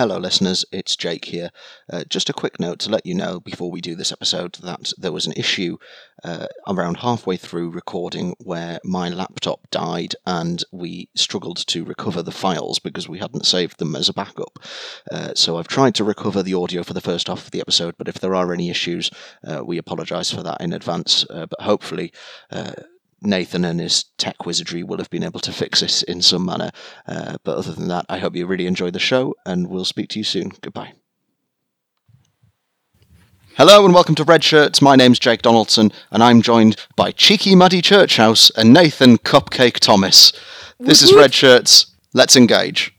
Hello, listeners. It's Jake here. Uh, just a quick note to let you know before we do this episode that there was an issue uh, around halfway through recording where my laptop died and we struggled to recover the files because we hadn't saved them as a backup. Uh, so I've tried to recover the audio for the first half of the episode, but if there are any issues, uh, we apologise for that in advance. Uh, but hopefully, uh, Nathan and his tech wizardry will have been able to fix this in some manner. Uh, but other than that, I hope you really enjoy the show, and we'll speak to you soon. Goodbye. Hello and welcome to Red Shirts. My name's Jake Donaldson, and I'm joined by Cheeky Muddy Churchhouse and Nathan Cupcake Thomas. This is Red Shirts. Let's engage.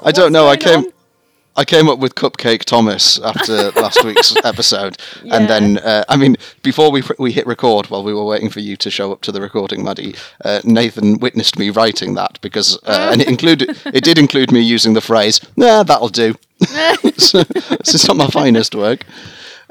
What? I don't know. I came. I came up with Cupcake Thomas after last week's episode, Yeah. and then uh, I mean, before we we hit record, while we were waiting for you to show up to the recording, Maddie, uh, Nathan witnessed me writing that because, uh, and it included it did include me using the phrase "Nah, that'll do." so, this is not my finest work.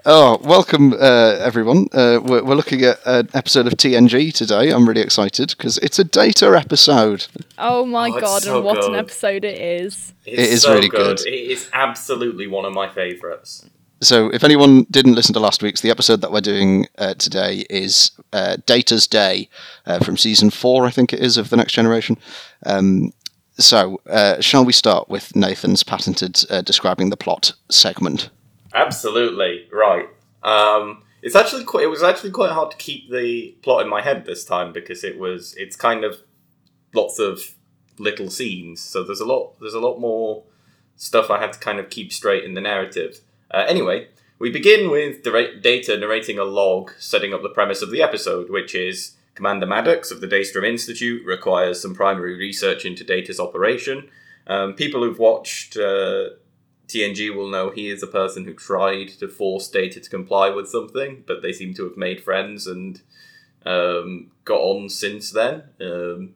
Oh, welcome uh, everyone. Uh, we're, we're looking at an episode of TNG today. I'm really excited because it's a data episode. Oh my Oh, god, so and what an episode it is. It's It is so really good. It is absolutely one of my favourites. So, if anyone didn't listen to last week's, the episode that we're doing uh, today is uh, Data's Day uh, from season four, I think it is, of The Next Generation. Um, so, uh, shall we start with Nathan's patented uh, describing the plot segment? Absolutely right. Um, it's actually quite. It was actually quite hard to keep the plot in my head this time because it was. It's kind of lots of little scenes, so there's a lot. There's a lot more stuff I had to kind of keep straight in the narrative. Uh, anyway, we begin with Data narrating a log setting up the premise of the episode, which is Commander Maddox of the Daystrom Institute requires some primary research into Data's operation. Um, people who've watched uh, TNG will know he is a person who tried to force Data to comply with something, but they seem to have made friends and um, got on since then. Um,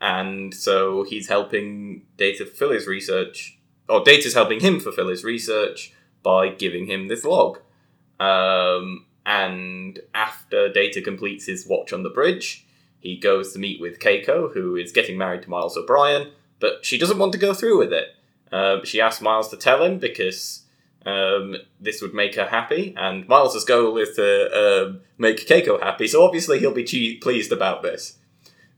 and so he's helping Data fulfill his research, or Data's helping him fulfill his research by giving him this log. Um, and after Data completes his watch on the bridge, he goes to meet with Keiko, who is getting married to Miles O'Brien, but she doesn't want to go through with it. Um, she asks Miles to tell him because um, this would make her happy, and Miles' goal is to um, make Keiko happy, so obviously he'll be che- pleased about this.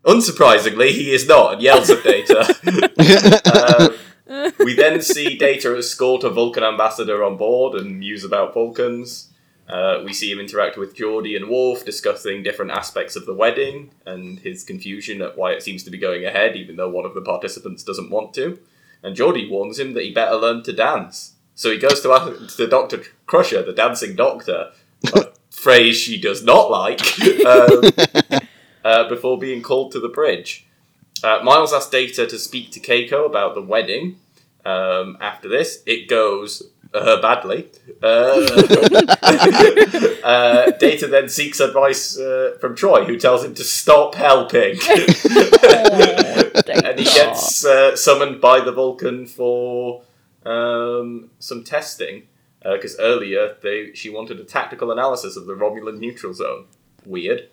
Unsurprisingly, he is not and yells at Data. Um, we then see Data escort a Vulcan ambassador on board and muse about Vulcans. Uh, we see him interact with Geordi and Worf, discussing different aspects of the wedding and his confusion at why it seems to be going ahead, even though one of the participants doesn't want to. And Geordi warns him that he better learn to dance. So he goes to, ask, to Dr. Crusher, the dancing doctor, a phrase she does not like, um, uh, before being called to the bridge. Uh, Miles asks Data to speak to Keiko about the wedding. Um, after this, it goes uh, badly. Uh, uh, Data then seeks advice uh, from Troi, who tells him to stop helping. Gets uh, summoned by the Vulcan for um, some testing. Because earlier they she wanted a tactical analysis of the Romulan neutral zone. Weird.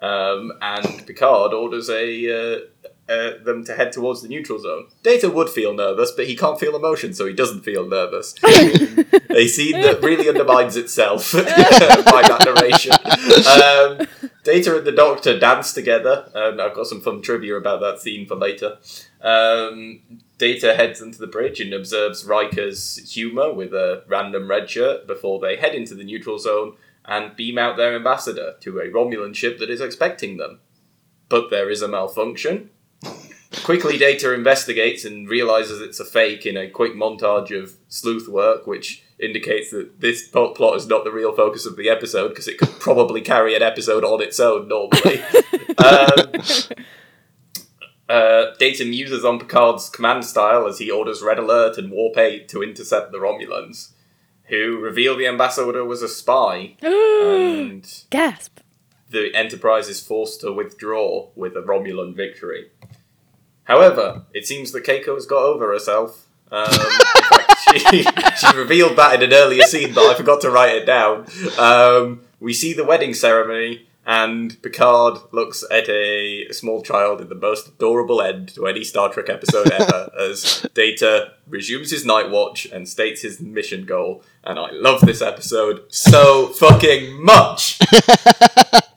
Um, and Picard orders a uh, uh, them to head towards the neutral zone. Data would feel nervous, but he can't feel emotion, so he doesn't feel nervous. a scene that really undermines itself by that narration. Um, Data and the Doctor dance together, and I've got some fun trivia about that scene for later. Um, Data heads into the bridge and observes Riker's humour with a random red shirt before they head into the neutral zone and beam out their ambassador to a Romulan ship that is expecting them. But there is a malfunction. Quickly, Data investigates and realizes it's a fake in a quick montage of sleuth work, which indicates that this plot is not the real focus of the episode because it could probably carry an episode on its own normally. um, uh, Data muses on Picard's command style as he orders Red Alert and Warp 8 to intercept the Romulans, who reveal the ambassador was a spy. and Gasp. the Enterprise is forced to withdraw with a Romulan victory. However, it seems that Keiko has got over herself. Um, she, she revealed that in an earlier scene, but I forgot to write it down. Um, we see the wedding ceremony, and Picard looks at a small child in the most adorable end to any Star Trek episode ever as Data resumes his night watch and states his mission goal. And I love this episode so fucking much.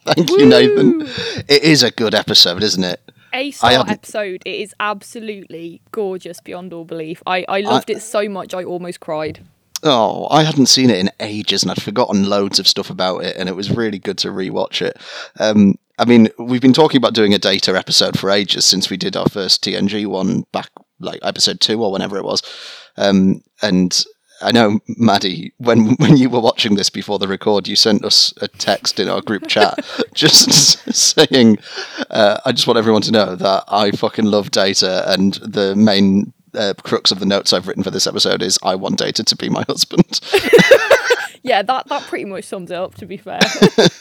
Thank you, Nathan. It is a good episode, isn't it? A star episode. It is absolutely gorgeous beyond all belief. I, I loved it so much I almost cried. Oh, I hadn't seen it in ages and I'd forgotten loads of stuff about it, and it was really good to rewatch it. Um, I mean, we've been talking about doing a data episode for ages since we did our first TNG one back, like episode two or whenever it was. Um, and I know, Maddie, when when you were watching this before the record, you sent us a text in our group chat just saying, uh, "I just want everyone to know that I fucking love data, and the main." Uh, crux of the notes I've written for this episode is I want Data to be my husband. Yeah, that, that pretty much sums it up, to be fair.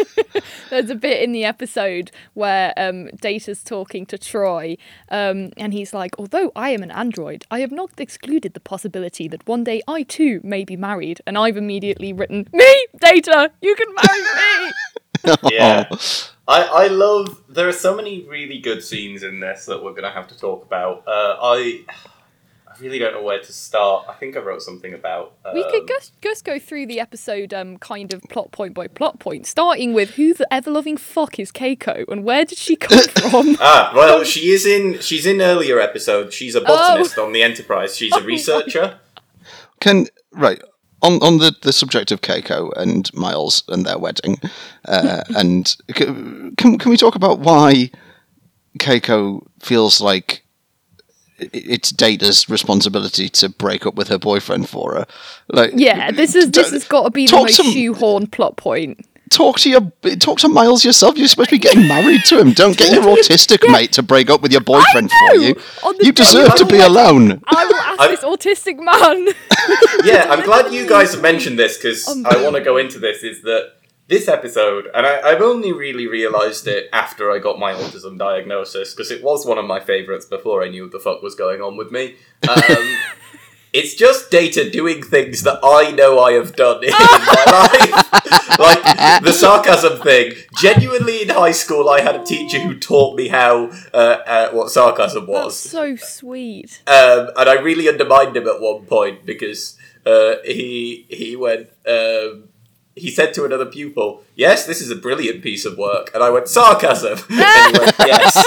There's a bit in the episode where um, Data's talking to Troi, um, and he's like, Although I am an android, I have not excluded the possibility that one day I too may be married. And I've immediately written, Me, Data, you can marry me. Yeah. I, I love. There are so many really good scenes in this that we're going to have to talk about. Uh, I. I really don't know where to start. I think I wrote something about. Um, we could just, just go through the episode um, kind of plot point by plot point, starting with who the ever loving fuck is Keiko and where did she come from? Ah, well, she is in. She's in earlier episodes. She's a botanist on the Enterprise. She's a researcher. Can right on on the, the subject of Keiko and Miles and their wedding, uh, and c- can can we talk about why Keiko feels like i- it's Data's responsibility to break up with her boyfriend for her? Like, Yeah, this is this has got to be the most some- shoehorn plot point. talk to your talk to Miles yourself. You're supposed to be getting married to him. Don't get your autistic mate to break up with your boyfriend for you. You deserve of to be wedding, alone. I will ask I- this autistic man. yeah, I'm glad you guys mentioned this because um, I want to go into this. Is that this episode, and I, I've only really realised it after I got my autism diagnosis because it was one of my favourites before I knew what the fuck was going on with me. Um, it's just Data doing things that I know I have done in my life. like the sarcasm thing. Genuinely, in high school, I had a teacher who taught me how uh, uh, what sarcasm was. That's so sweet. Um, and I really undermined him at one point because uh, he he went. Um, he said to another pupil, "Yes, this is a brilliant piece of work," and I went sarcasm. and he went, "Yes,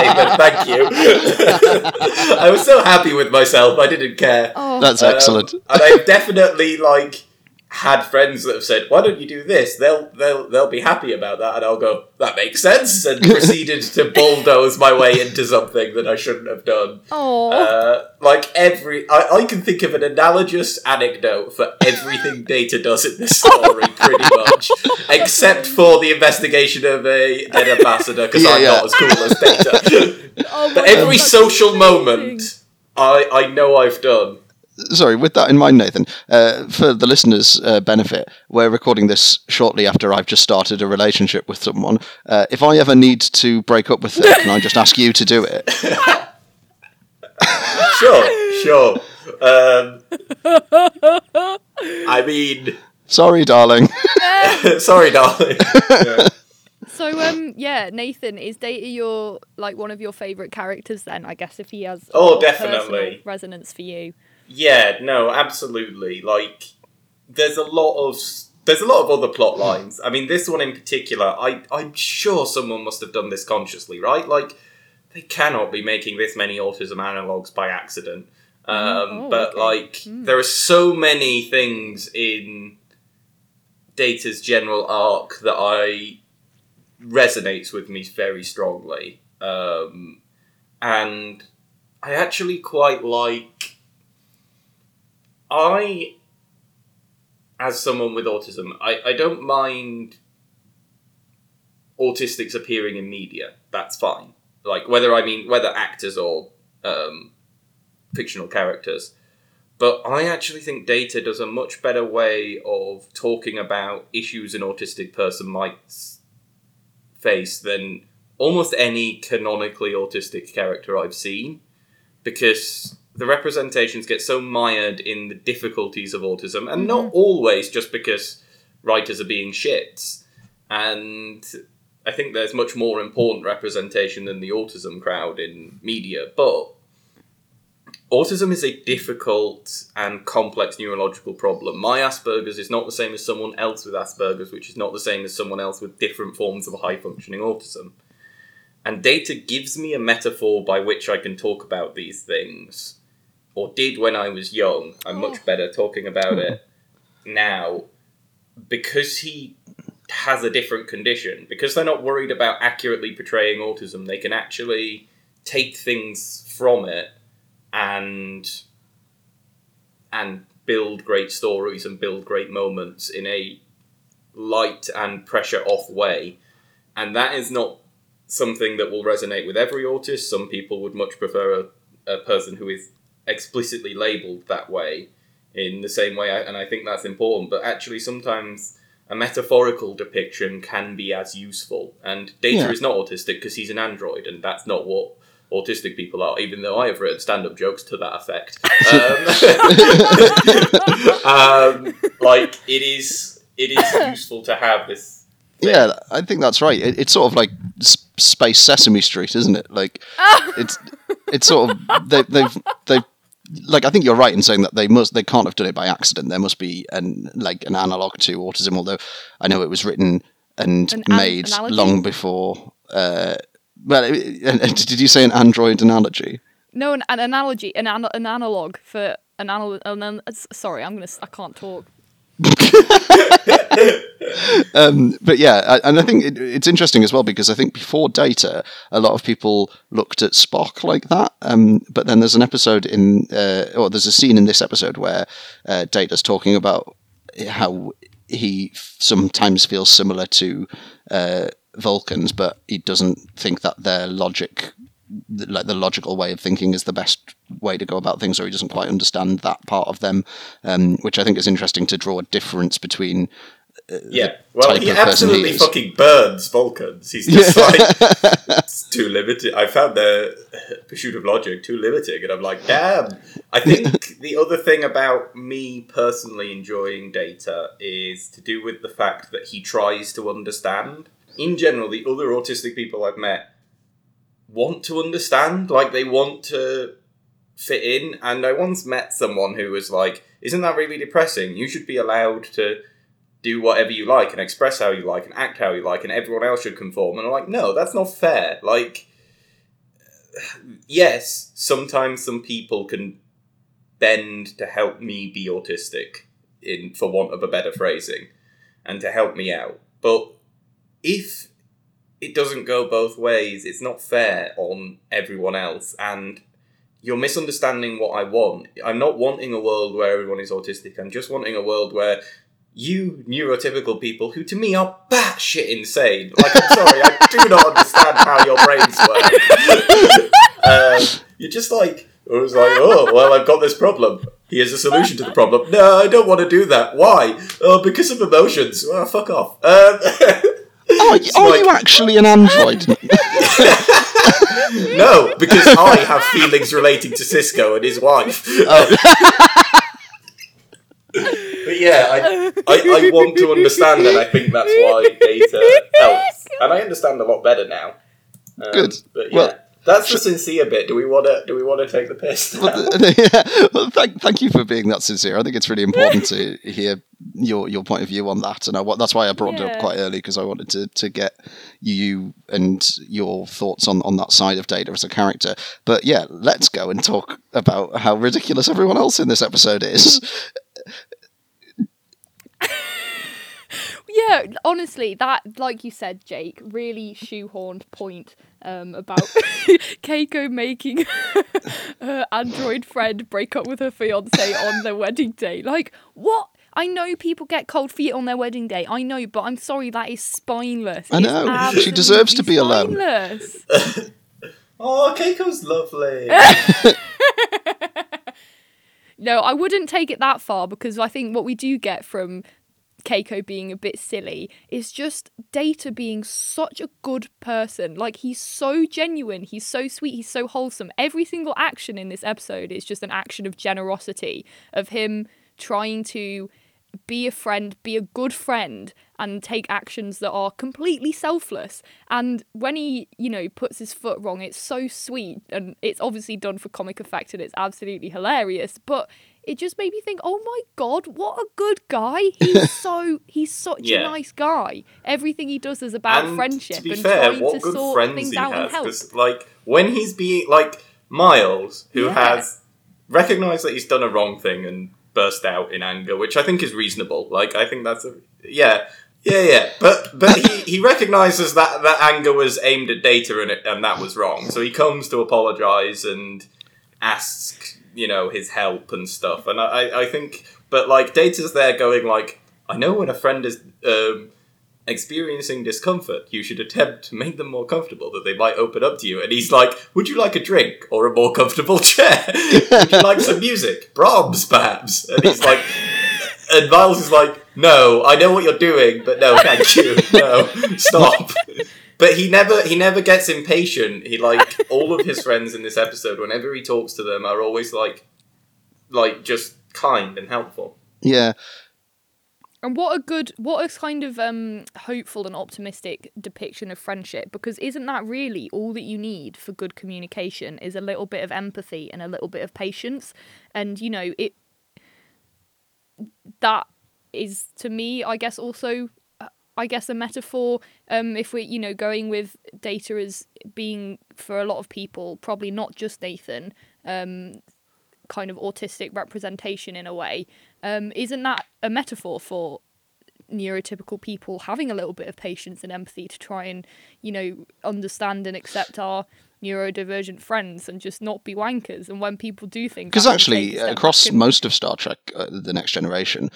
David, thank you." I was so happy with myself. I didn't care. Oh, That's Um, excellent. and I've definitely like had friends that have said, "Why don't you do this?" They'll they'll they'll be happy about that, and I'll go, "That makes sense," and proceeded to bulldoze my way into something that I shouldn't have done. Uh, like every, I, I can think of an analogous anecdote for everything Data does in this story, pretty much, except for the investigation of a dead ambassador because Yeah, I'm yeah. not as cool as Data. oh but every that's social moment, I I know I've done. Sorry, with that in mind, Nathan, uh, for the listeners' uh, benefit, we're recording this shortly after I've just started a relationship with someone. Uh, if I ever need to break up with her, can I just ask you to do it? Sure, sure. Um, I mean, Sorry, darling. sorry, darling. Yeah. So um, yeah, Nathan is Data your like one of your favorite characters? Then I guess if he has Oh, definitely. resonance for you. Yeah, no, absolutely. Like, there's a lot of there's a lot of other plot lines. I mean, this one in particular, I I'm sure someone must have done this consciously, right? Like, they cannot be making this many autism analogs by accident. Um, oh, but okay. like, there are so many things in Data's general arc that I resonates with me very strongly, um, and I actually quite like. I, as someone with autism, I, I don't mind autistics appearing in media. That's fine. Like whether I mean whether actors or um, fictional characters. But I actually think Data does a much better way of talking about issues an autistic person might face than almost any canonically autistic character I've seen because the representations get so mired in the difficulties of autism and not mm-hmm. always just because writers are being shits. And I think there's much more important representation than the autism crowd in media, but autism is a difficult and complex neurological problem. My Asperger's is not the same as someone else with Asperger's, which is not the same as someone else with different forms of high functioning autism. And data gives me a metaphor by which I can talk about these things, or did when I was young. I'm much oh. better talking about it now because he has a different condition. Because they're not worried about accurately portraying autism, they can actually take things from it and and build great stories and build great moments in a light and pressure off way. And that is not something that will resonate with every autist. Some people would much prefer a, a person who is explicitly labeled that way in the same way, and I think that's important. But actually, sometimes a metaphorical depiction can be as useful. And Data Yeah. is not autistic because he's an android, and that's not what autistic people are, even though I have written stand up jokes to that effect. Um, um, like, it is, it is useful to have this. thing. Yeah, I think that's right. It, it's sort of like S- Space Sesame Street, isn't it? Like it's it's sort of they, they've they've like I think you're right in saying that they must they can't have done it by accident. There must be an like an analog to autism. Although I know it was written and An an- made analogy? long before. Uh, well, it- and- and did you say an Android analogy? No, an, an analogy, an, an, an analog for an analog. An, an, sorry, I'm gonna. I can't talk. Um, but yeah, I, and I think it, it's interesting as well because I think before Data, a lot of people looked at Spock like that. Um, but then there's an episode in, uh, or there's a scene in this episode where uh, Data's talking about how he sometimes feels similar to uh, Vulcans, but he doesn't think that their logic, like the logical way of thinking, is the best way to go about things, or he doesn't quite understand that part of them, um, which I think is interesting to draw a difference between Yeah. Well, he person he absolutely fucking burns Vulcans. He's just like it's too limited. I found the pursuit of logic too limiting, and I'm like, damn. I think the other thing about me personally enjoying Data is to do with the fact that he tries to understand. In general, the other autistic people I've met want to understand, like they want to fit in. And I once met someone who was like, "Isn't that really depressing? You should be allowed to." do whatever you like and express how you like and act how you like and everyone else should conform and I'm like no that's not fair like yes sometimes some people can bend to help me be autistic in for want of a better phrasing and to help me out but if it doesn't go both ways it's not fair on everyone else and you're misunderstanding what I want. I'm not wanting a world where everyone is autistic. I'm just wanting a world where you neurotypical people, who to me are batshit insane, like I'm sorry, I do not understand how your brains work. um, you're just like, I was like, oh, well, I've got this problem. Here's a solution to the problem. No, I don't want to do that. Why? Oh, because of emotions. Well, fuck off. Um, Are, It's are like- you actually an android? no, because I have feelings relating to Sisko and his wife. Oh. but yeah, I, I, I want to understand, and I think that's why data helps. And I understand a lot better now. Um, Good. But yeah, Well, that's the sincere bit. Do we want to? Do we want to take the piss? now? yeah. well, thank, thank you for being that sincere. I think it's really important to hear your your point of view on that, and I, that's why I brought it up quite early because I wanted to, to get you and your thoughts on, on that side of Data as a character. But yeah, let's go and talk about how ridiculous everyone else in this episode is. Yeah, honestly, that, like you said, Jake, really shoehorned point um, about Keiko making her android friend break up with her fiance on their wedding day. Like, what? I know people get cold feet on their wedding day. I know, but I'm sorry, that is spineless. I know. She deserves to absolutely be alone. spineless. oh, Keiko's lovely. No, I wouldn't take it that far because I think what we do get from Keiko being a bit silly. It's just Data being such a good person. Like he's so genuine, he's so sweet, he's so wholesome. Every single action in this episode is just an action of generosity, of him trying to be a friend, be a good friend, and take actions that are completely selfless. And when he, you know, puts his foot wrong, it's so sweet and it's obviously done for comic effect and it's absolutely hilarious. But it just made me think, oh my god, what a good guy! He's so he's such Yeah. a nice guy. Everything he does is about and friendship to be and fair, trying what to good sort friends things he out and has. help. Because, like, when he's being like Miles, who Yeah. has recognized that he's done a wrong thing and burst out in anger, which I think is reasonable. Like, I think that's a yeah. Yeah, yeah, but but he, he recognizes that that anger was aimed at Data and it, and that was wrong. So he comes to apologize and asks you know his help and stuff. And I I- think, but like Data's there going like, I know when a friend is um, experiencing discomfort, you should attempt to make them more comfortable, that they might open up to you. And he's like, Would you like a drink or a more comfortable chair? Would you like some music? Brahms, perhaps? And he's like, and Miles is like, No, I know what you're doing, but no, thank you. No, stop. But he never he never gets impatient. He like all of his friends in this episode, whenever he talks to them, are always like like just kind and helpful. Yeah, And what a good, what a kind of um, hopeful and optimistic depiction of friendship. Because isn't that really all that you need for good communication? Is a little bit of empathy and a little bit of patience, and you know it. That is to me, I guess, also, I guess, a metaphor. Um, if we're you know going with data as being for a lot of people, probably not just Nathan. Um, kind of autistic representation in a way. Um, isn't that a metaphor for neurotypical people having a little bit of patience and empathy to try and, you know, understand and accept our neurodivergent friends and just not be wankers? And when people do things, because actually, across most of Star Trek: uh, The Next Generation,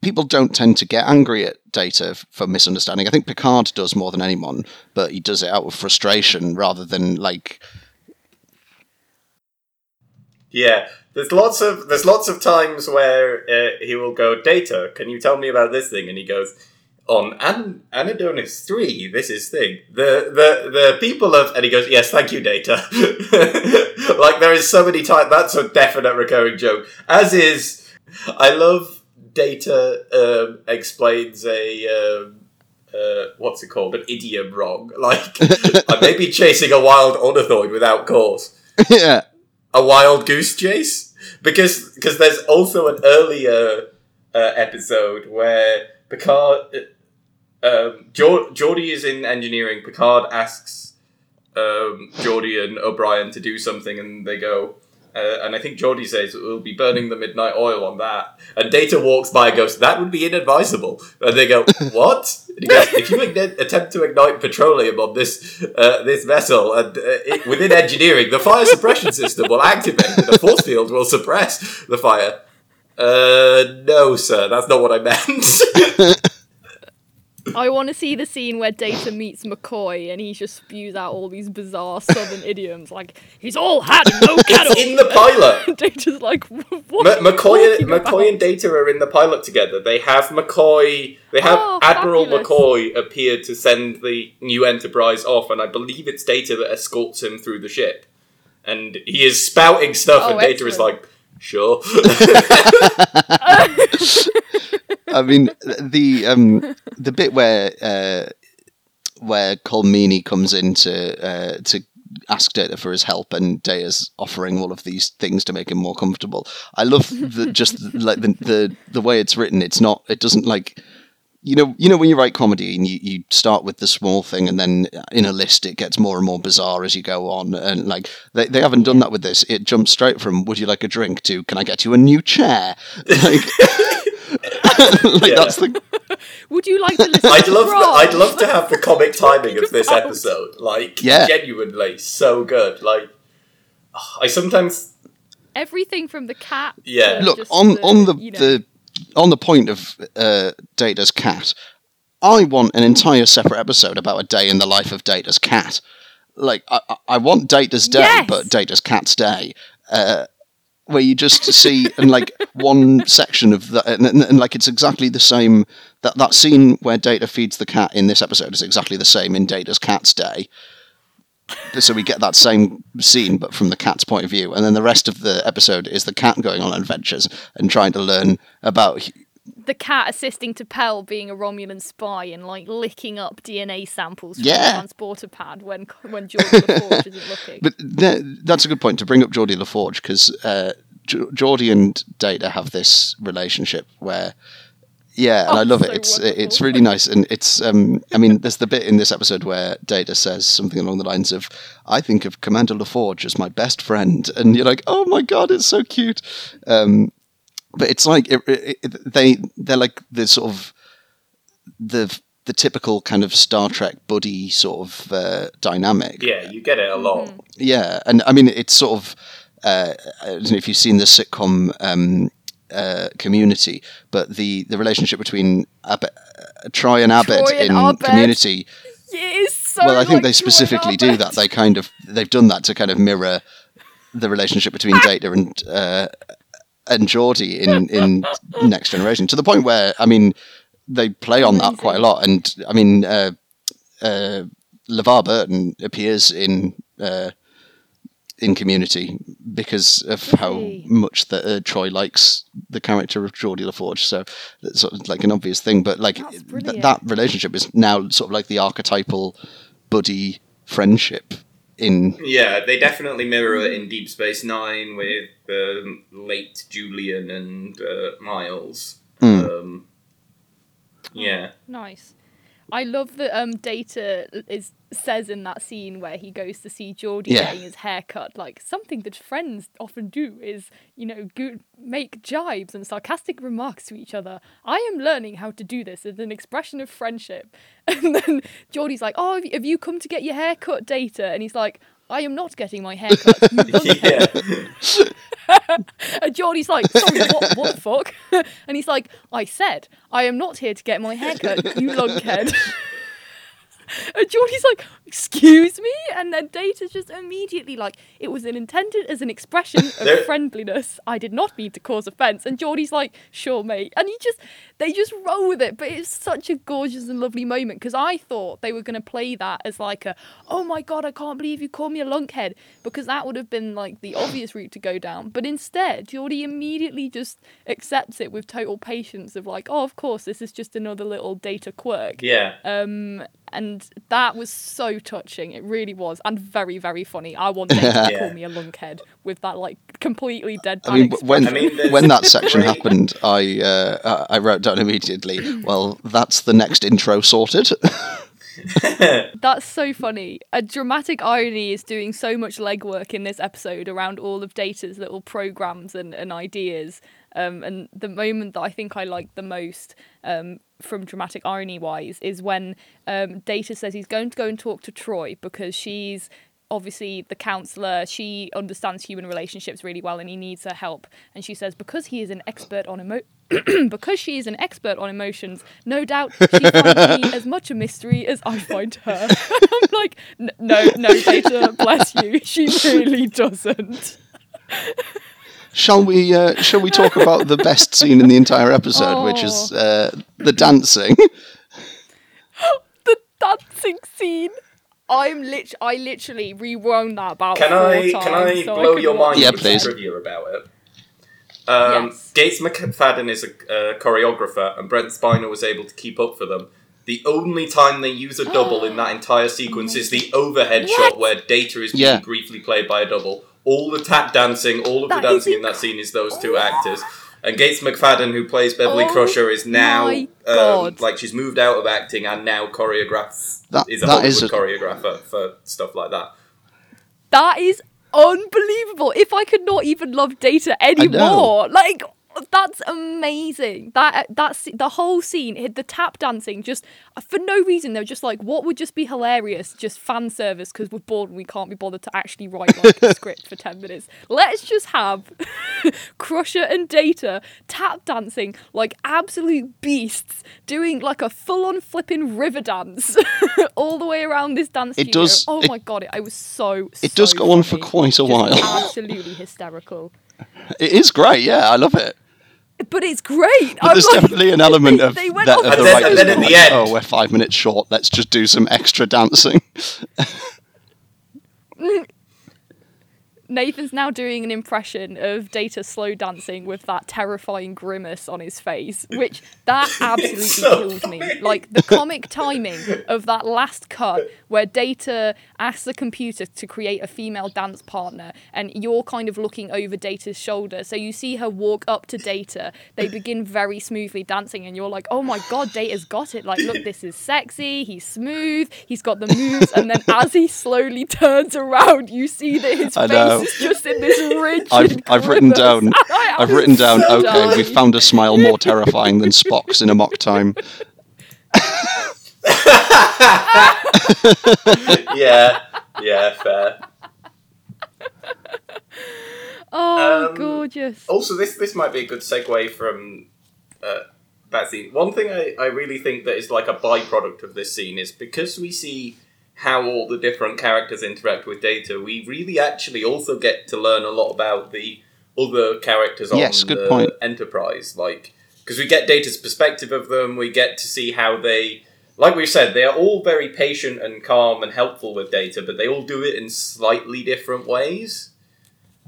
people don't tend to get angry at Data f- for misunderstanding. I think Picard does more than anyone, but he does it out of frustration rather than like. Yeah, there's lots of there's lots of times where uh, he will go, "Data, can you tell me about this thing?" And he goes, "On An- Anadonis three, this is thing. The the the people of," and he goes, "Yes, thank you, Data." like there is so many times that's a definite recurring joke. As is, I love Data um, explains a. Um, uh, what's it called? An idiom wrong. Like, I may be chasing a wild ornithoid without cause yeah, a wild goose chase because because there's also an earlier uh, episode where Picard um, Geor- Geordi is in engineering. Picard asks um, Geordi and O'Brien to do something, and they go. Uh, and I think Geordi says we'll be burning the midnight oil on that. And Data walks by and goes, "That would be inadvisable." And they go, "What?" Goes, "If you igni- attempt to ignite petroleum on this uh, this vessel, and uh, it, within engineering, the fire suppression system will activate. The force field will suppress the fire." Uh, no, sir, that's not what I meant. I want to see the scene where Data meets McCoy and he just spews out all these bizarre southern idioms like he's all hat and no kettle. in the pilot. Data's like, what? M- are you McCoy, talking McCoy about?" and Data are in the pilot together. They have McCoy. They have Oh, Admiral fabulous. McCoy appear to send the new Enterprise off, and I believe it's Data that escorts him through the ship. And he is spouting stuff, Oh, and Data is excellent. like, "Sure." I mean the um the bit where uh, where Colm Meaney comes in to uh, to ask Data for his help, and Data's offering all of these things to make him more comfortable. I love the just like the, the the way it's written. It's not. It doesn't like. You know, you know when you write comedy and you, you start with the small thing and then in a list it gets more and more bizarre as you go on and like they, they haven't done that with this. It jumps straight from would you like a drink to can I get you a new chair? Like, like Yeah. that's the Would you like to listen I'd to love. To, Rob? I'd love to have the comic timing of this about? episode. Like, Yeah. genuinely so good. Like, I sometimes. Everything from the cat. Yeah. look just on on the you know- the on the point of uh, Data's cat. I want an entire separate episode about a day in the life of Data's cat. Like I, I- I want Data's day, Yes! but Data's cat's day. Uh, where you just see and like one section of that and, and, and like it's exactly the same that that scene where Data feeds the cat in this episode is exactly the same in Data's cat's day. So we get that same scene, but from the cat's point of view, and then the rest of the episode is the cat going on adventures and trying to learn about. The cat assisting T'Pel being a Romulan spy and like licking up DNA samples from Yeah. the transporter pad when when George LaForge isn't looking. But th- that's a good point to bring up Geordi LaForge because uh, G- Geordi and Data have this relationship where. Yeah, and Oh, I love so it. It's wonderful. it's really nice, and it's. Um, I mean, there's the bit in this episode where Data says something along the lines of, "I think of Commander LaForge as my best friend," and you're like, "Oh my god, it's so cute." Um, but it's like it, it, it- they they're like the sort of the the typical kind of Star Trek buddy sort of uh, dynamic. Yeah, you get it a lot. Yeah, and I mean it's sort of uh, I don't know if you've seen the sitcom um, uh, Community, but the the relationship between Abed, uh, Troy and Abed Troy and in Abed. Community. It is so. well, I think like they specifically do that. They kind of they've done that to kind of mirror the relationship between Data and uh, and Geordi in in Next Generation to the point where I mean they play on that quite a lot. And I mean, uh, uh, LeVar Burton appears in uh, in Community because of how much that uh, Troy likes the character of Geordi LaForge. So that's sort of like an obvious thing, but like th- that relationship is now sort of like the archetypal buddy friendship in Yeah, they definitely mirror it in Deep Space Nine with um, late Julian and uh, Miles. Hmm. Um, yeah. Nice. I love that um Data is says in that scene where he goes to see Geordi Yeah. getting his hair cut, like something that friends often do is, you know, go- make jibes and sarcastic remarks to each other. I am learning how to do this as an expression of friendship. And then Geordi's like, "Oh, have you, have you come to get your hair cut, Data?" And he's like, "I am not getting my hair cut." you lunkhead." yeah. And Geordi's like, sorry, what, what the fuck? And he's like, I said, I am not here to get my hair cut, you lunkhead. And Geordi's like, excuse me? And then Data's just immediately like, it was an intended as an expression of friendliness. I did not mean to cause offence. And Geordi's like, sure, mate. And he just, they just roll with it. But it's such a gorgeous and lovely moment because I thought they were going to play that as like a, oh my God, I can't believe you call me a lunkhead. Because that would have been like the obvious route to go down. But instead, Geordi immediately just accepts it with total patience of like, oh, of course, this is just another little data quirk. Yeah. Um, and that was so touching. It really was, and very, very funny. I want them to Yeah. call me a lunkhead with that like completely deadpan I mean, when I mean, when that section great- happened, I uh, I wrote down immediately. Well, that's the next intro sorted. That's so funny. A dramatic irony is doing so much legwork in this episode around all of Data's little programs and, and ideas. Um, and the moment that I think I like the most um, from dramatic irony wise is when um, Data says he's going to go and talk to Troi because she's obviously the counselor. She understands human relationships really well and he needs her help. And she says because he is an expert on emo- because she is an expert on emotions no doubt she finds me as much a mystery as i find her. I'm like "N- no no data bless you. She really doesn't shall we uh, shall we talk about the best scene in the entire episode, which is uh, the dancing? the dancing scene i'm lit i literally rewound that about Can four I times can I so blow could your mind Yeah, with please. some trivia about it? Um, Yes. Gates McFadden is a uh, choreographer, and Brent Spiner was able to keep up for them. The only time they use a double in that entire sequence is the overhead What? shot where Data is being Yeah. briefly played by a double. All the tap dancing, all of That the dancing in that scene is those two actors. And Gates McFadden, who plays Beverly Oh Crusher, is now um, like she's moved out of acting and now choreographs That- is a that Hollywood is a- choreographer for stuff like that. That is unbelievable. If I could not even love data anymore, like that's amazing. That uh, that's the whole scene, the tap dancing, just uh, for no reason. They're just like, what would just be hilarious? Just fan service because we're bored and we can't be bothered to actually write like a script for ten minutes. Let's just have Crusher and Data tap dancing like absolute beasts, doing like a full-on flipping river dance all the way around this dance It studio. does- Oh it- my god, it, I was so. It does so go on for quite a Just while. Absolutely hysterical. It is great. Yeah, I love it. but it's great. But there's definitely an element of, they went that, off of the then- writers then at being the end- oh, we're five minutes short. Let's just do some extra dancing. Nathan's now doing an impression of Data slow dancing with that terrifying grimace on his face, which that absolutely so kills me. Like the comic timing of that last cut where Data asks the computer to create a female dance partner and you're kind of looking over Data's shoulder. So you see her walk up to Data. They begin very smoothly dancing and you're like, "Oh my god, Data's got it. Like look, this is sexy. He's smooth. He's got the moves." And then as he slowly turns around, you see that his I face know. Is just in this rigid I've, I've written down. I I've written down. so Okay, we dying. found a smile more terrifying than Spock's in Amok Time. yeah, yeah, fair. Oh, Um, gorgeous. Also, this this might be a good segue from uh, that scene. One thing I, I really think that is like a byproduct of this scene is because we see how all the different characters interact with Data, we really actually also get to learn a lot about the other characters Yes, on good the point. Enterprise. Like, because we get Data's perspective of them, we get to see how they. Like we said, they are all very patient and calm and helpful with Data, but they all do it in slightly different ways.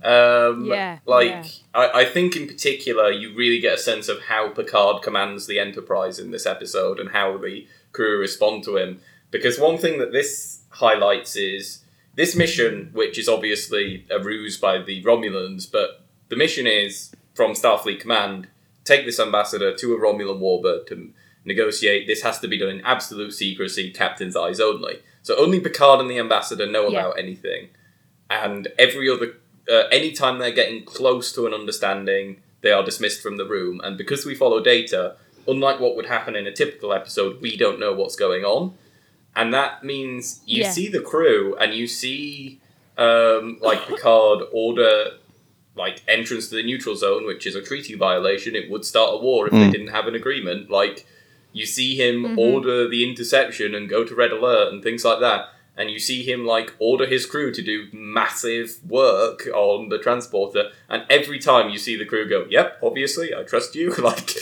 Um, Yeah, like yeah. I, I think in particular, you really get a sense of how Picard commands the Enterprise in this episode and how the crew respond to him. Because one thing that this highlights is this mission, which is obviously a ruse by the Romulans, but the mission is from Starfleet Command take this ambassador to a Romulan warbird to negotiate. This has to be done in absolute secrecy, captain's eyes only. So only Picard and the ambassador know Yeah. about anything. And every other, uh, anytime they're getting close to an understanding, they are dismissed from the room. And because we follow data, unlike what would happen in a typical episode, we don't know what's going on. And that means you Yeah. see the crew and you see, um, like, Picard order like entrance to the neutral zone, which is a treaty violation. It would start a war if they Mm. didn't have an agreement. Like you see him Mhm. order the interception and go to red alert and things like that. And you see him like order his crew to do massive work on the transporter. And every time you see the crew go, "Yep, obviously, I trust you." like,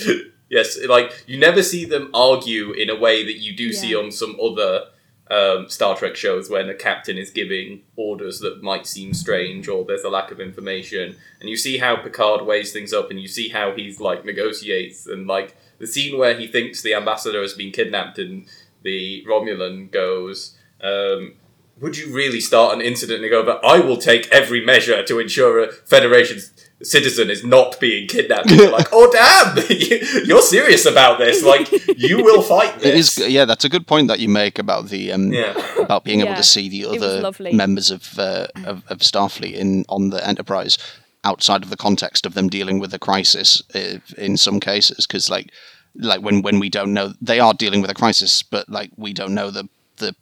yes, like you never see them argue in a way that you do see on some other um, Star Trek shows when a captain is giving orders that might seem strange or there's a lack of information, and you see how Picard weighs things up, and you see how he's like negotiates, and like the scene where he thinks the ambassador has been kidnapped, and the Romulan goes. Um, would you really start an incident and go, but I will take every measure to ensure a Federation citizen is not being kidnapped? You're like, oh damn, you're serious about this. Like, you will fight this. is, yeah. That's a good point that you make about the um, Yeah. about being able to see the other members of, uh, of of Starfleet in on the Enterprise outside of the context of them dealing with a crisis uh, in some cases because like like when when we don't know they are dealing with a crisis but like we don't know the the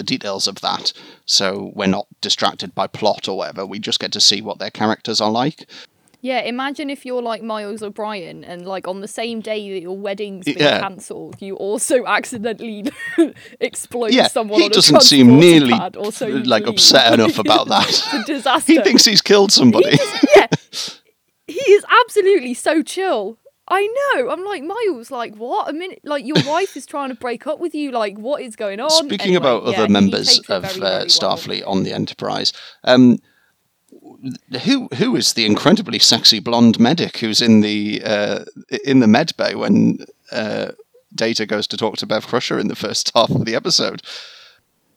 the details of that so we're not distracted by plot or whatever we just get to see what their characters are like Yeah, imagine if you're like Miles O'Brien and like on the same day that your wedding's been Yeah. cancelled, you also accidentally explode yeah someone he on a doesn't seem nearly like upset enough about that disaster. he thinks he's killed somebody yeah, he is absolutely so chill. I know. I'm like Miles. Like what? A minute. Like your wife is trying to break up with you. Like what is going on? Speaking Anyway, about yeah, other members of very, uh, very well. Starfleet on the Enterprise, um, who who is the incredibly sexy blonde medic who's in the uh, in the med bay when uh, Data goes to talk to Bev Crusher in the first half of the episode?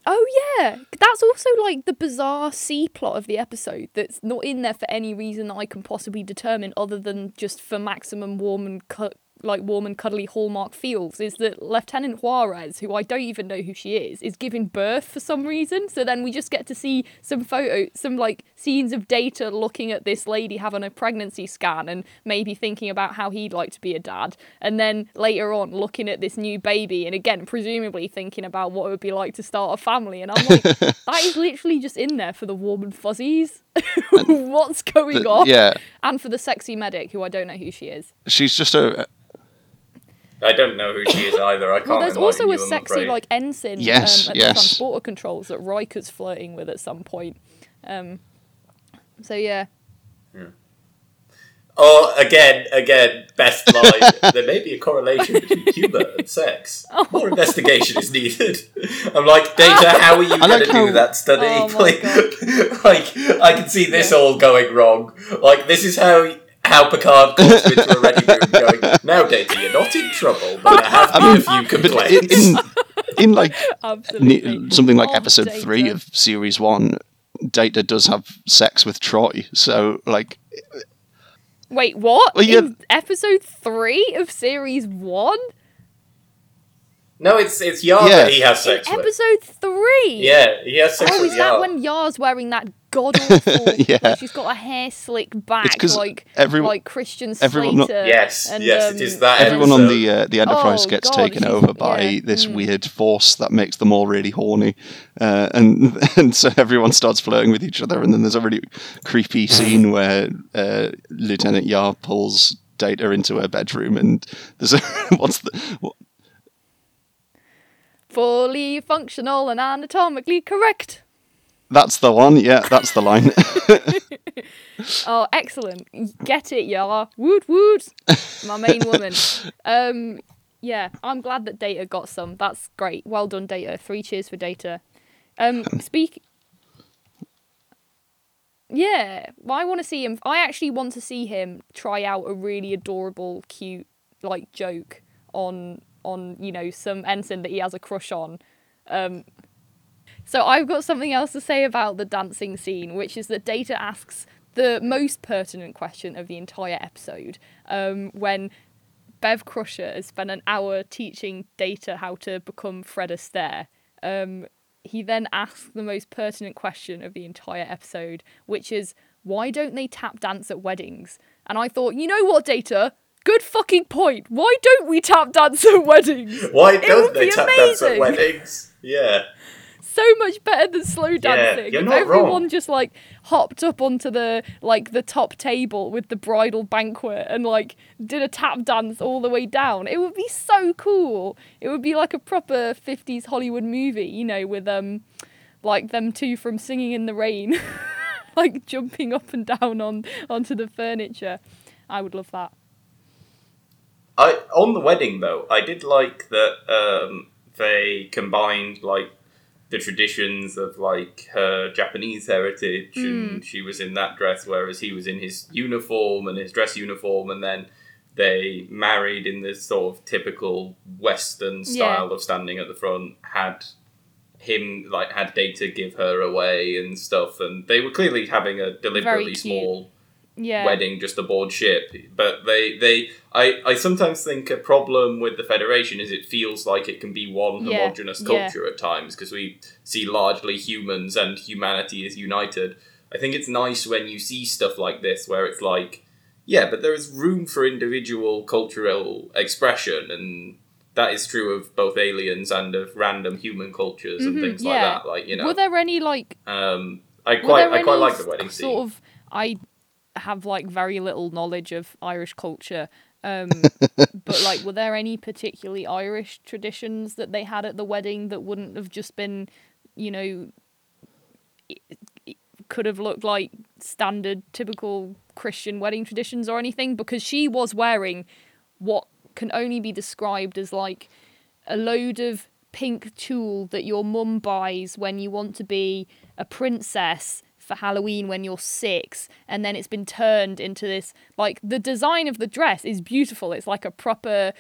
Oh yeah, that's also like the bizarre C plot of the episode that's not in there for any reason that I can possibly determine, other than just for maximum warm and cu- like warm and cuddly hallmark feels. Is that Lieutenant Juarez, who I don't even know who she is, is giving birth for some reason. So then we just get to see some photo, some like scenes of Data looking at this lady having a pregnancy scan and maybe thinking about how he'd like to be a dad, and then later on looking at this new baby and again presumably thinking about what it would be like to start a family. And I'm like, that is literally just in there for the warm and fuzzies. What's going The- on? yeah, And for the sexy medic, who I don't know who she is. she's just a I don't know who she is either. I can't. Well, there's also a you, I'm sexy afraid. like ensign Yes, um, at yes. the transporter controls that Riker's flirting with at some point. Um, so yeah, yeah. Oh, again, again, best line. there may be a correlation between humour and sex. More investigation is needed. I'm like, Data, how are you going like to how- do that study? Oh like, like, I can see this Yeah. all going wrong. Like, this is how how Picard comes into a ready room going, now, Data, you're not in trouble, but I have been a few But in, complaints. in, in like ne- something like Oh, episode Data. three of series one, Data does have sex with Troi. So like, Wait, what? Well, yeah. In episode three of series one? no, it's it's Yar Yeah. that he has sex In with. episode three? Yeah, he has sex Oh, with is that when Yar's wearing that god awful? Yeah. like she's got a hair slick back, 'cause like everyone- like Christian Slater. everyone not- Yes, and, yes, um, it is that everyone on the uh, the Enterprise Oh, gets God, taken over by yeah, this mm. weird force that makes them all really horny, uh, and and so everyone starts flirting with each other, and then there's a really creepy scene where uh, Lieutenant Yar pulls Data into her bedroom, and there's a what's the what, fully functional and anatomically correct. That's the one, yeah, that's the line. Oh, excellent! Get it, y'all. Woot woot. My main woman. Um, yeah, I'm glad that Data got some. That's great. Well done, Data. Three cheers for Data. Um, speak. Yeah, well, I want to see him. I actually want to see him try out a really adorable, cute, like joke on on you know some ensign that he has a crush on. Um, so I've got something else to say about the dancing scene, which is that Data asks the most pertinent question of the entire episode um, when Bev Crusher has spent an hour teaching Data how to become Fred Astaire. Um, he then asks the most pertinent question of the entire episode, which is, why don't they tap dance at weddings? And I thought, you know what, Data? Good fucking point. Why don't we tap dance at weddings? Why don't they tap dance at weddings? Yeah. So much better than slow dancing. you're not everyone wrong. just like hopped up onto the like the top table with the bridal banquet and like did a tap dance all the way down, it would be so cool. It would be like a proper 50s Hollywood movie, you know, with um like them two from Singing in the Rain like jumping up and down on onto the furniture. I would love that. I on the wedding though, I did like that um, they combined like the traditions of like her Japanese heritage, and hmm. she was in that dress, whereas he was in his uniform and his dress uniform, and then they married in this sort of typical Western style of standing at the front. Had him like had Data give her away and stuff, and they were clearly having a deliberately small Yeah. wedding just aboard ship. But they, they, I, I sometimes think a problem with the Federation is it feels like it can be one Yeah, homogenous yeah. culture at times because we see largely humans and humanity is united. I think it's nice when you see stuff like this where it's like, yeah, but there is room for individual cultural expression and. That is true of both aliens and of random human cultures and Mhm, things like that. Like you know, Were there any like um, I quite, I quite like the wedding scene. Sort of, I have like very little knowledge of Irish culture. Um, but like, were there any particularly Irish traditions that they had at the wedding that wouldn't have just been, you know, could have looked like standard, typical Christian wedding traditions or anything? Because she was wearing what can only be described as like a load of pink tulle that your mum buys when you want to be a princess for Halloween when you're six, and then it's been turned into this like the design of the dress is beautiful. It's like a proper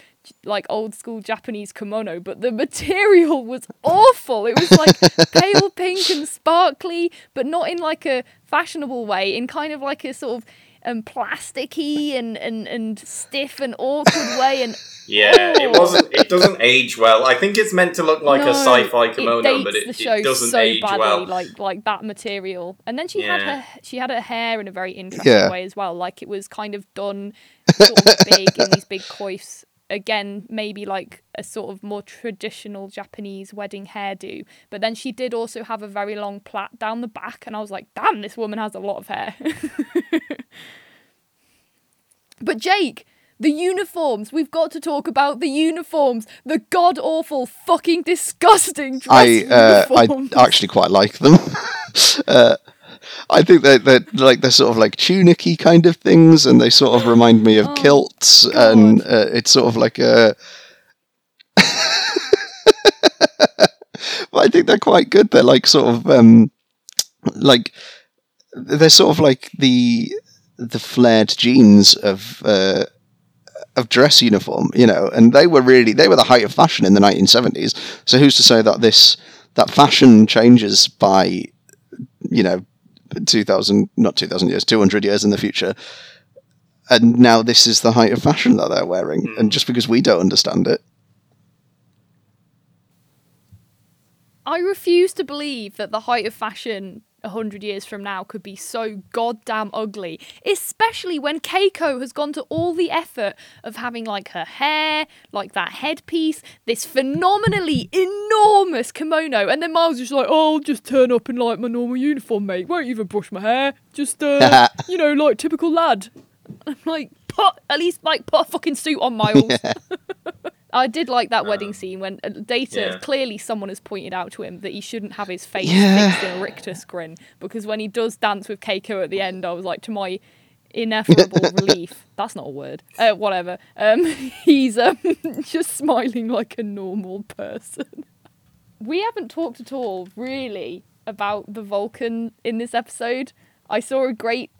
like old school Japanese kimono, but the material was awful. It was like pale pink and sparkly, but not in like a fashionable way, in kind of like a sort of um, plasticky and, and, and stiff and awkward way and Yeah, it Oh. wasn't. It doesn't age well. I think it's meant to look like a sci-fi kimono, it dates but it, the show it doesn't so age badly, well. like like that material. And then she had her she had her hair in a very interesting Yeah. way as well. Like it was kind of done sort of big in these big coifs. Again, maybe like a sort of more traditional Japanese wedding hairdo. But then she did also have a very long plait down the back, and I was like, damn, this woman has a lot of hair. but Jake, the uniforms. We've got to talk about the uniforms. The god awful, fucking disgusting dress I uh, uniforms. I actually quite like them. uh, I think that they're, they're like they're sort of like tunicky kind of things, and they sort of remind me of Oh, kilts, God. and uh, it's sort of like a. but I think they're quite good. They're like sort of um, like they're sort of like the the flared jeans of uh, of dress uniform, you know, and they were really they were the height of fashion in the 1970s. So who's to say that this that fashion changes by you know 2000 not 2000 years 200 years in the future? And now this is the height of fashion that they're wearing and just because we don't understand it. I refuse to believe that the height of fashion a hundred years from now could be so goddamn ugly. Especially when Keiko has gone to all the effort of having like her hair, like that headpiece, this phenomenally enormous kimono, and then Miles is just like, "Oh, I'll just turn up in like my normal uniform, mate. Won't even brush my hair. Just uh, you know, like typical lad." I'm like, put at least like put a fucking suit on, Miles. I did like that wedding scene when uh, Data Yeah. clearly someone has pointed out to him that he shouldn't have his face Yeah. fixed in a rictus grin because when he does dance with Keiko at the end, I was like, to my ineffable relief, that's not a word, uh, whatever. Um, he's um, just smiling like a normal person. We haven't talked at all, really, about the Vulcan in this episode. I saw a great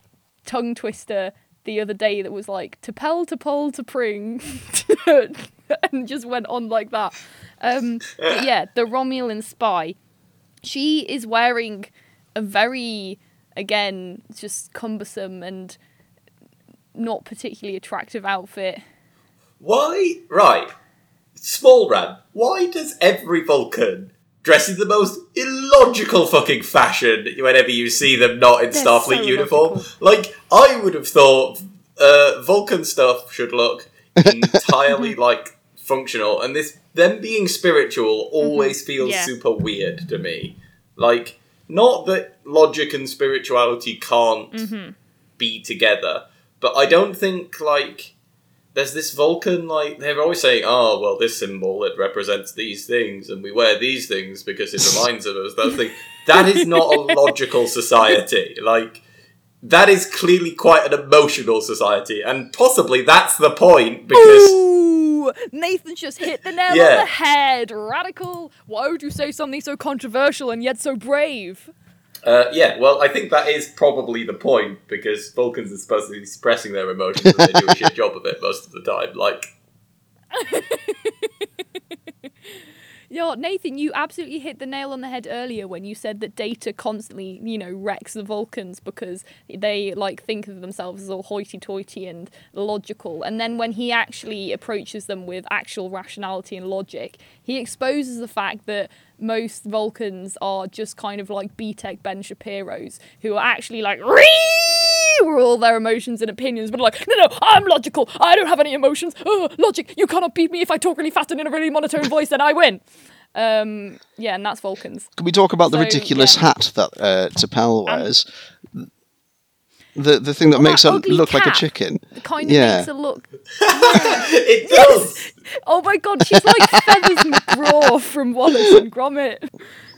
tongue twister the other day that was like T'Pel to pol T'Pring and just went on like that. Um, but yeah, the Romulan spy. She is wearing a very, again, just cumbersome and not particularly attractive outfit. Why? Right. Small Ram, why does every Vulcan dress in the most illogical fucking fashion whenever you see them not in They're Starfleet so uniform? illogical. Like, I would have thought uh, Vulcan stuff should look entirely, like, functional, and this, them being spiritual always mm-hmm. feels Yeah. super weird to me. Like, not that logic and spirituality can't mm-hmm. be together, but I don't think, like, there's this Vulcan like they're always saying, "Oh, well, this symbol it represents these things, and we wear these things because it reminds us of those things." That is not a logical society. Like that is clearly quite an emotional society, and possibly that's the point because Ooh, Nathan just hit the nail on the head. Radical. Why would you say something so controversial and yet so brave? uh, yeah, well, I think that is probably the point because Vulcans are supposed to be suppressing their emotions, and they do a shit job of it most of the time. Like, Yeah, Nathan, you absolutely hit the nail on the head earlier when you said that Data constantly, you know, wrecks the Vulcans because they like think of themselves as all hoity-toity and logical. And then when he actually approaches them with actual rationality and logic, he exposes the fact that most Vulcans are just kind of like B-Tech Ben Shapiro's who are actually like "Ree!" Were all their emotions and opinions, but like, no, no, I'm logical. I don't have any emotions. Oh, logic. You cannot beat me if I talk really fast and in a really monotone voice, then I win. Um, yeah, and that's Vulcans. Can we talk about the So, ridiculous yeah. hat that uh, T'Pel And- wears? the the thing that Well, makes that her ugly look like a chicken. It kind of Yeah. makes her look. it does. Oh my god, she's like Feathers McGraw from Wallace and Gromit.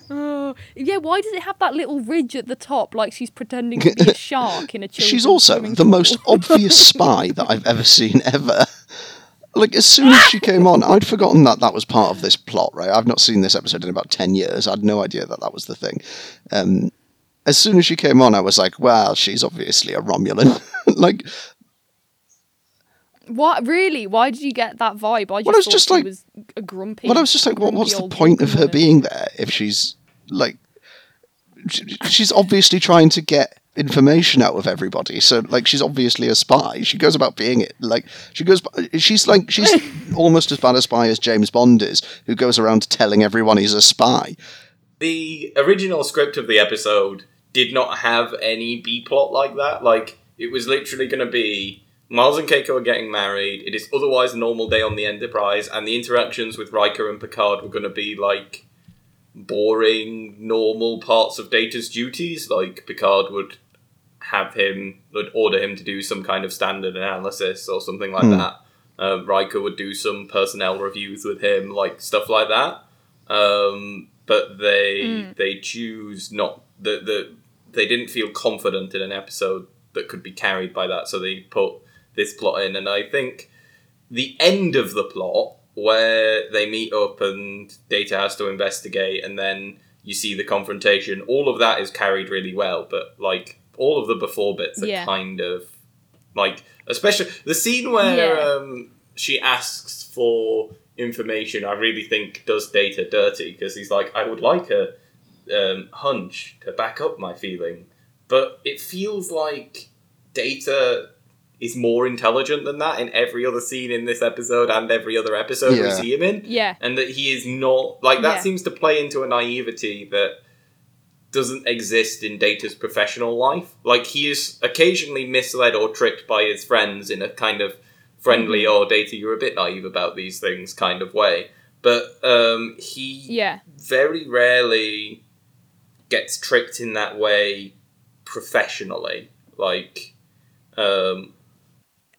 Oh, yeah, why does it have that little ridge at the top, like she's pretending to be a shark in a children's She's also the pool? most obvious spy that I've ever seen ever. Like as soon as she came on, I'd forgotten that that was part of this plot. Right, I've not seen this episode in about ten years. I had no idea that that was the thing. Um, as soon as she came on, I was like, "Well, she's obviously a Romulan." like, What really? Why did you get that vibe? I just Well, I was thought just she like- was a grumpy. But I was just like, what, what's the point of her woman. being there if she's like, she's obviously trying to get information out of everybody. So like, she's obviously a spy. She goes about being it. Like, she goes, she's like, she's almost as bad a spy as James Bond is, who goes around telling everyone he's a spy. the original script of the episode did not have any B plot like that. Like it was literally going to be Miles and Keiko are getting married. It is otherwise a normal day on the Enterprise, and the interactions with Riker and Picard were going to be like boring, normal parts of Data's duties. Like Picard would have him, would order him to do some kind of standard analysis or something like Hmm. that. Um, Riker would do some personnel reviews with him, like stuff like that. Um, but they Mm. they choose not the the they didn't feel confident in an episode that could be carried by that, so they put this plot in. And I think the end of the plot, where they meet up and Data has to investigate, and then you see the confrontation, all of that is carried really well. But like all of the before bits are Yeah. kind of like, especially the scene where Yeah. um, she asks for information. I really think does Data dirty because he's like, I would like a um, hunch to back up my feeling, but it feels like Data is more intelligent than that in every other scene in this episode and every other episode we see him in Yeah. and that he is not like that Yeah. seems to play into a naivety that doesn't exist in Data's professional life. Like he is occasionally misled or tricked by his friends in a kind of friendly Mm-hmm. "oh, Data, you're a bit naive about these things" kind of way. But um, he Yeah. very rarely gets tricked in that way professionally. Like, um,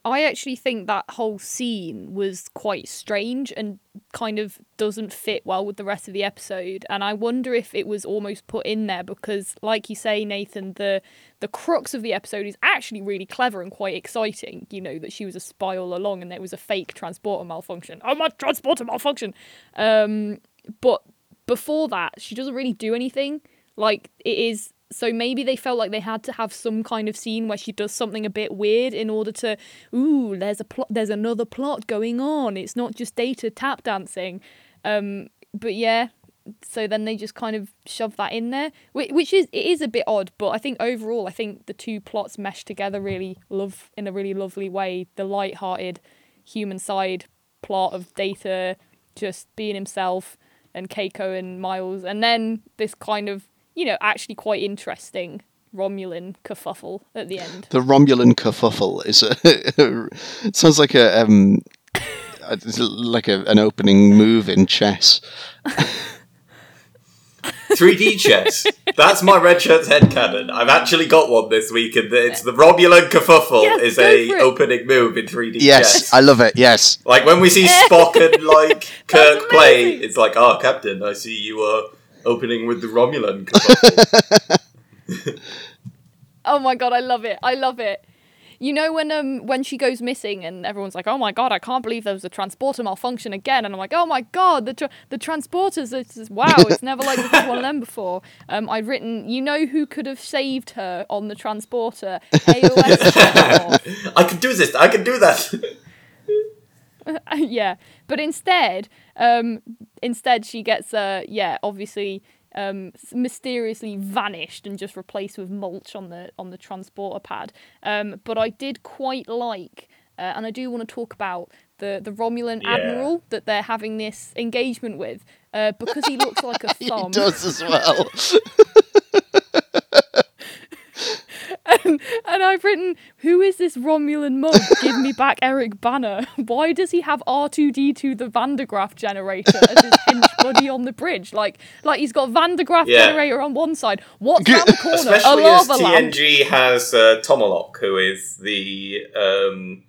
I actually think that whole scene was quite strange and kind of doesn't fit well with the rest of the episode. And I wonder if it was almost put in there because, like you say, Nathan, the the crux of the episode is actually really clever and quite exciting. You know that she was a spy all along, and there was a fake transporter malfunction. Oh my transporter malfunction! Um, but before that, she doesn't really do anything. Like it is so maybe they felt like they had to have some kind of scene where she does something a bit weird in order to ooh there's a plot there's another plot going on. It's not just data tap dancing. Um but yeah so then they just kind of shove that in there which, which is it is a bit odd but i think overall i think the two plots mesh together really love in a really lovely way. The light-hearted human side plot of data just being himself and keiko and miles and then this kind of you know actually quite interesting romulan kerfuffle at the end The Romulan kerfuffle is a it sounds like a um it's like a, an opening move in chess. 3D chess. That's my red shirt's headcanon. I've actually got one this week, and it's the Romulan kerfuffle Yes, is a opening move in 3D Yes, chess. I love it. Yes. Like when we see Spock and like Kirk play, it's like, oh, Captain, I see you are opening with the Romulan kerfuffle. Oh my god, I love it. I love it. You know when um when she goes missing and everyone's like, "Oh my god, I can't believe there was a transporter malfunction again," and I'm like, "Oh my god, the tra- the transporters! It's wow, it's never like this one of them before." Um, I'd written, "You know who could have saved her on the transporter? AOS." I can do this. I can do that. yeah, but instead, um, instead she gets uh, yeah, obviously um, mysteriously vanished and just replaced with mulch on the on the transporter pad. Um, but I did quite like, uh, and I do want to talk about the the Romulan Yeah. admiral that they're having this engagement with, uh, because he looks like a thumb. He does as well. and I've written, who is this Romulan mug? Give me back Eric Bana. Why does he have R2D2 the Van de Graaff generator as his hench buddy on the bridge? Like, like he's got Van de Graaff Yeah. generator on one side. What's around the corner? Especially a as lava lamp. TNG has uh, Tomalak, who is the um,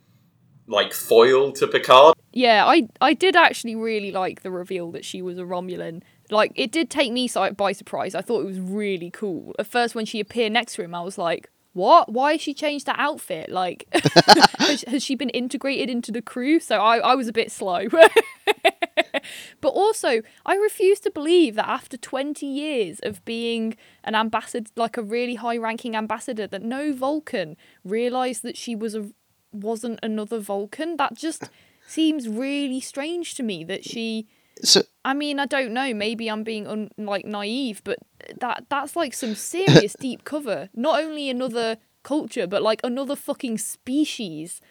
like foil to Picard. Yeah, I I did actually really like the reveal that she was a Romulan. Like, it did take me by surprise. I thought it was really cool. At first, when she appeared next to him, I was like, what? Why has she changed that outfit? Like, has, has she been integrated into the crew? So I, I was a bit slow. but also, I refuse to believe that after 20 years of being an ambassador, like a really high ranking ambassador, that no Vulcan realised that she was a wasn't another Vulcan. That just seems really strange to me that she So I mean, I don't know. Maybe I'm being un- like naive, but that that's like some serious deep cover. Not only another culture, but like another fucking species.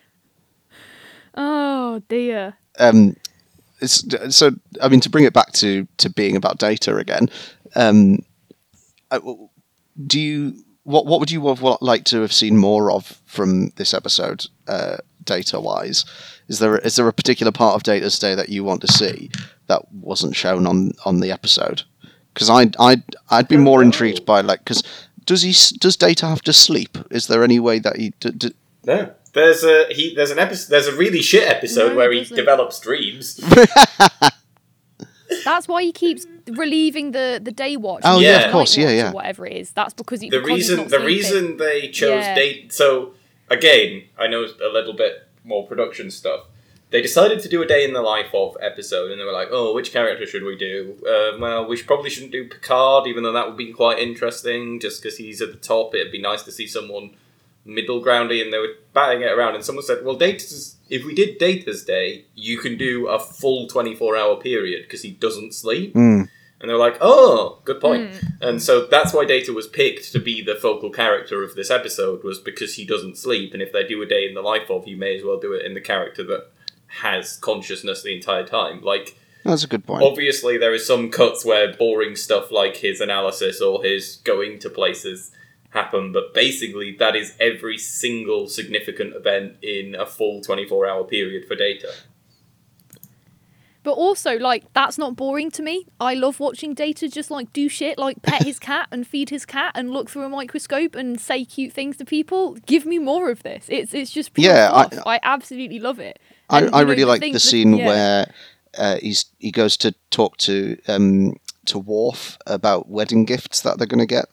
Oh dear. um, it's, so I mean to bring it back to to being about data again. Um, I- do you what what would you have liked to have seen more of from this episode, uh, data wise? Is there is there a particular part of Data's day that you want to see that wasn't shown on on the episode? Because I would I'd I'd be more intrigued by like because does he does Data have to sleep? Is there any way that he d- d- No, there's a he. There's an episode. There's a really shit episode No, where he he doesn't. develops dreams. That's why he keeps relieving the the day watch. Oh, yeah, the of course, yeah, yeah. Whatever it is. That's because he, the because reason the sleeping. reason they chose Yeah. date so again i know a little bit more production stuff they decided to do a day in the life of episode and they were like oh which character should we do uh, well we probably shouldn't do picard even though that would be quite interesting just because he's at the top it'd be nice to see someone middle groundy and they were batting it around and someone said well data's if we did data's day you can do a full 24 hour period because he doesn't sleep Mm. And they're like, oh, good point. Mm. And so that's why Data was picked to be the focal character of this episode, was because he doesn't sleep. And if they do a day in the life of, you may as well do it in the character that has consciousness the entire time. Like, That's a good point. obviously, there is some cuts where boring stuff like his analysis or his going to places happen, but basically, that is every single significant event in a full 24 hour period for Data. But also, like, that's not boring to me. I love watching Data just like do shit, like pet his cat and feed his cat and look through a microscope and say cute things to people. Give me more of this. It's it's just Yeah, I- I, absolutely love it. I, And, I know, really like things the that- scene yeah. where uh, he's he goes to talk to um, to Worf about wedding gifts that they're going to get,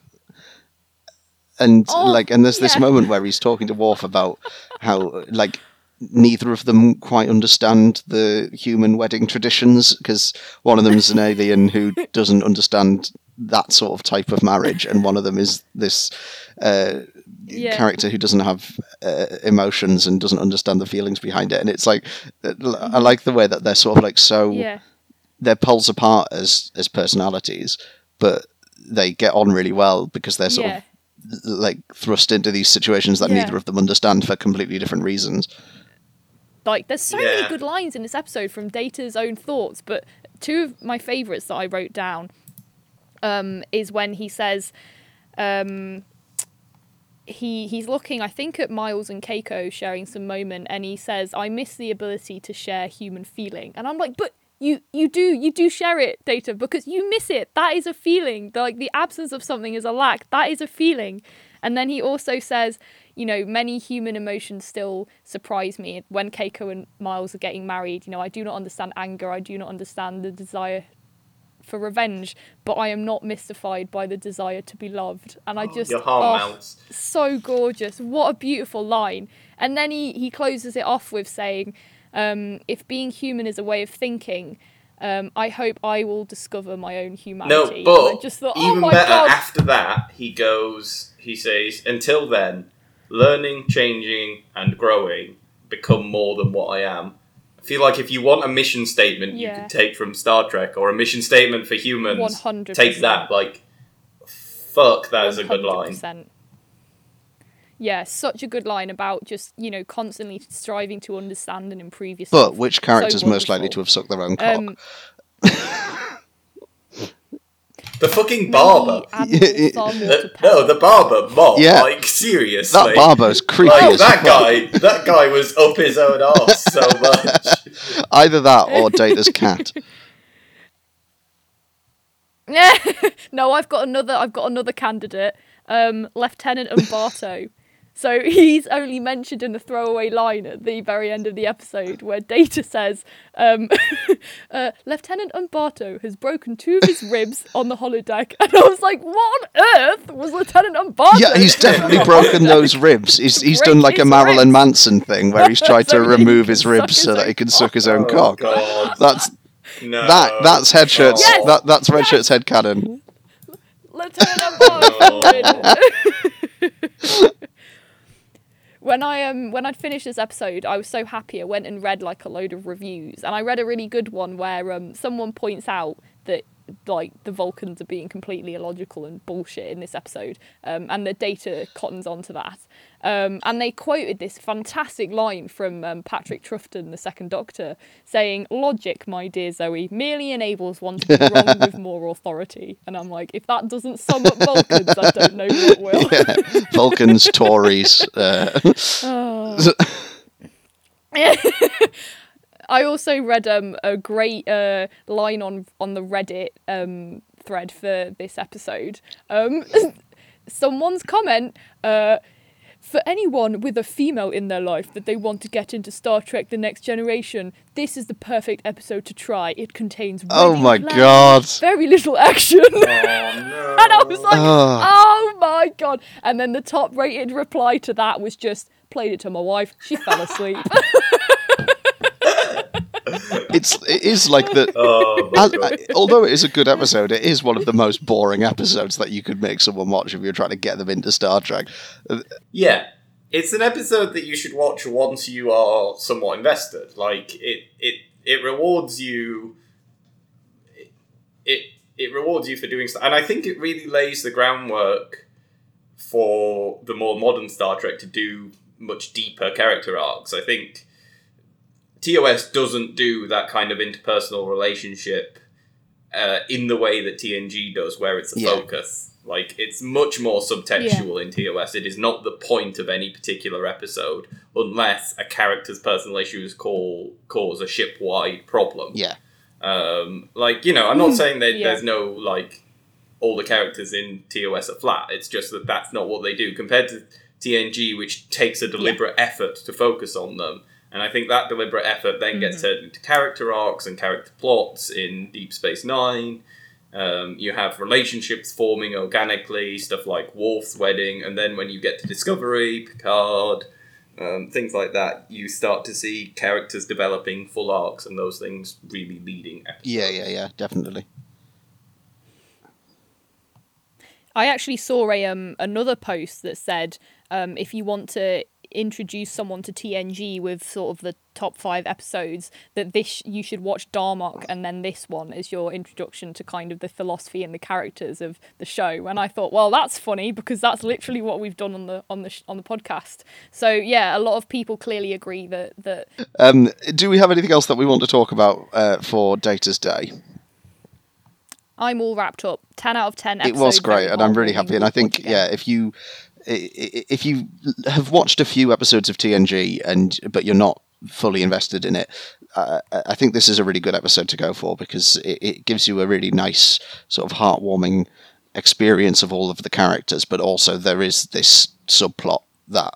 and Oh, like and there's this yeah. moment where he's talking to Worf about how like neither of them quite understand the human wedding traditions because one of them is an alien who doesn't understand that sort of type of marriage, and one of them is this. Uh, Yeah. character who doesn't have uh, emotions and doesn't understand the feelings behind it and it's like i like the way that they're sort of like so Yeah. they're poles apart as as personalities but they get on really well because they're sort Yeah. of like thrust into these situations that neither of them understand for completely different reasons Like, there's so Yeah. many good lines in this episode from Data's own thoughts, but two of my favourites that I wrote down um, is when he says um, he he's looking, I think, at Miles and Keiko sharing some moment, and he says, "I miss the ability to share human feeling," and I'm like, but. You, you do you do share it data because you miss it that is a feeling like the absence of something is a lack that is a feeling and then he also says you know, many human emotions still surprise me. When Keiko and Miles are getting married, you know, I do not understand anger, I do not understand the desire for revenge, but I am not mystified by the desire to be loved. And I just Your heart oh, melts. so gorgeous. What a beautiful line. And then he, he closes it off with saying, um, if being human is a way of thinking, um, I hope I will discover my own humanity. No, but I just thought, oh even my better god. after that, he goes. He says, "Until then, learning, changing, and growing become more than what I am." I feel like if you want a mission statement you Yeah. could take from Star Trek or a mission statement for humans, 100%. take that. Like, fuck, that is a good line. 100%. Yeah, such a good line about just, you know, constantly striving to understand and improve yourself. but which character's most likely wonderful. to have sucked their own cock Um, The fucking barber. The- no, the barber, Mott. Yeah. Like seriously. that barbo's creepy Like, as that fuck. guy, that guy was up his own arse so much. either that or data's cat no, I've got another. I've got another candidate, um, Lieutenant Umberto. So he's only mentioned in a throwaway line at the very end of the episode, where Data says, um, uh, "Lieutenant Umberto has broken two of his ribs on the holodeck," and I was like, "What on earth was Lieutenant Umberto?" Yeah, he's definitely broken those ribs. He's he's done like a Marilyn ribs. Manson thing where he's tried to So he remove his ribs so that he can suck his own Oh, cock. God. That's No. that that's headshirts. Yes! That that's red shirts head cannon. Lieutenant Umberto. When I um when I'd finished this episode, I was so happy. I went and read like a load of reviews, and I read a really good one where um someone points out that like the Vulcans are being completely illogical and bullshit in this episode, um, and the data cottons onto that. Um, and they quoted this fantastic line from um, Patrick Troughton, the Second Doctor, saying, "Logic, my dear Zoe, merely enables one to be wrong with more authority." And I'm like, if that doesn't sum up Vulcans, I don't know what will. Yeah. Vulcans, Tories. Uh, I also read um, a great uh, line on on the Reddit um, thread for this episode. Um, someone's comment. Uh, for anyone with a female in their life that they want to get into Star Trek The Next Generation, this is the perfect episode to try. It contains Oh wedding my plans, God. very little action. Oh no! and I was like, Oh. oh my god. And then the top rated reply to that was just played it to my wife. She fell asleep. It's it is like the. Oh, As, God. although it is a good episode, it is one of the most boring episodes that you could make someone watch if you're trying to get them into Star Trek. Uh, yeah, it's an episode that you should watch once you are somewhat invested. Like it, it, it rewards you. It, it, it rewards you for doing stuff, and I think it really lays the groundwork for the more modern Star Trek to do much deeper character arcs. I think TOS doesn't do that kind of interpersonal relationship uh, in the way that TNG does, where it's a Yeah. focus. Like it's much more subtextual in TOS. It is not the point of any particular episode, unless a character's personal issues call cause a ship wide problem. Yeah, Um, like you know, I'm not saying that Yeah. there's no like all the characters in TOS are flat. It's just that that's not what they do compared to TNG, which takes a deliberate effort to focus on them. And I think that deliberate effort then gets turned into character arcs and character plots in Deep Space Nine. Um, you have relationships forming organically, stuff like Worf's wedding, and then when you get to Discovery, Picard, um, things like that, you start to see characters developing full arcs and those things really leading episodes. yeah, yeah, yeah, definitely. I actually saw a um another post that said um if you want to introduce someone to TNG with sort of the top five episodes that this you should watch Darmok and then this one is your introduction to kind of the philosophy and the characters of the show and I thought well that's funny because that's literally what we've done on the on the sh- on the podcast so yeah a lot of people clearly agree that that Um, do we have anything else that we want to talk about uh, for Data's Day? I'm all wrapped up 10 out of 10 it was great, and I'm really happy. And I think, yeah, if you if you have watched a few episodes of TNG and but you're not fully invested in it, uh, I think this is a really good episode to go for because it, it gives you a really nice sort of heartwarming experience of all of the characters, but also there is this subplot that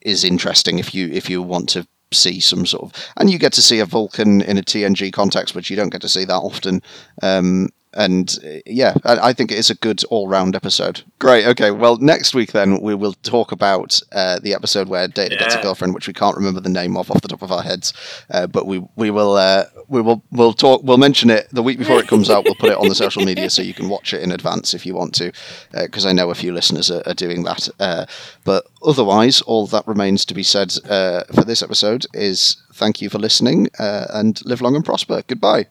is interesting if you if you want to see some sort of and you get to see a Vulcan in a TNG context, which you don't get to see that often. Um, and uh, yeah, I, I think it is a good all-round episode. Great. Okay. Well, next week then we will talk about uh, the episode where Data gets a girlfriend, which we can't remember the name of off the top of our heads, uh, but we we will uh, we will we'll talk we'll mention it the week before it comes out. We'll put it on the social media so you can watch it in advance if you want to, because I know a few listeners are, are doing that. Uh, but otherwise, all that remains to be said uh, for this episode is thank you for listening uh, and live long and prosper. Goodbye.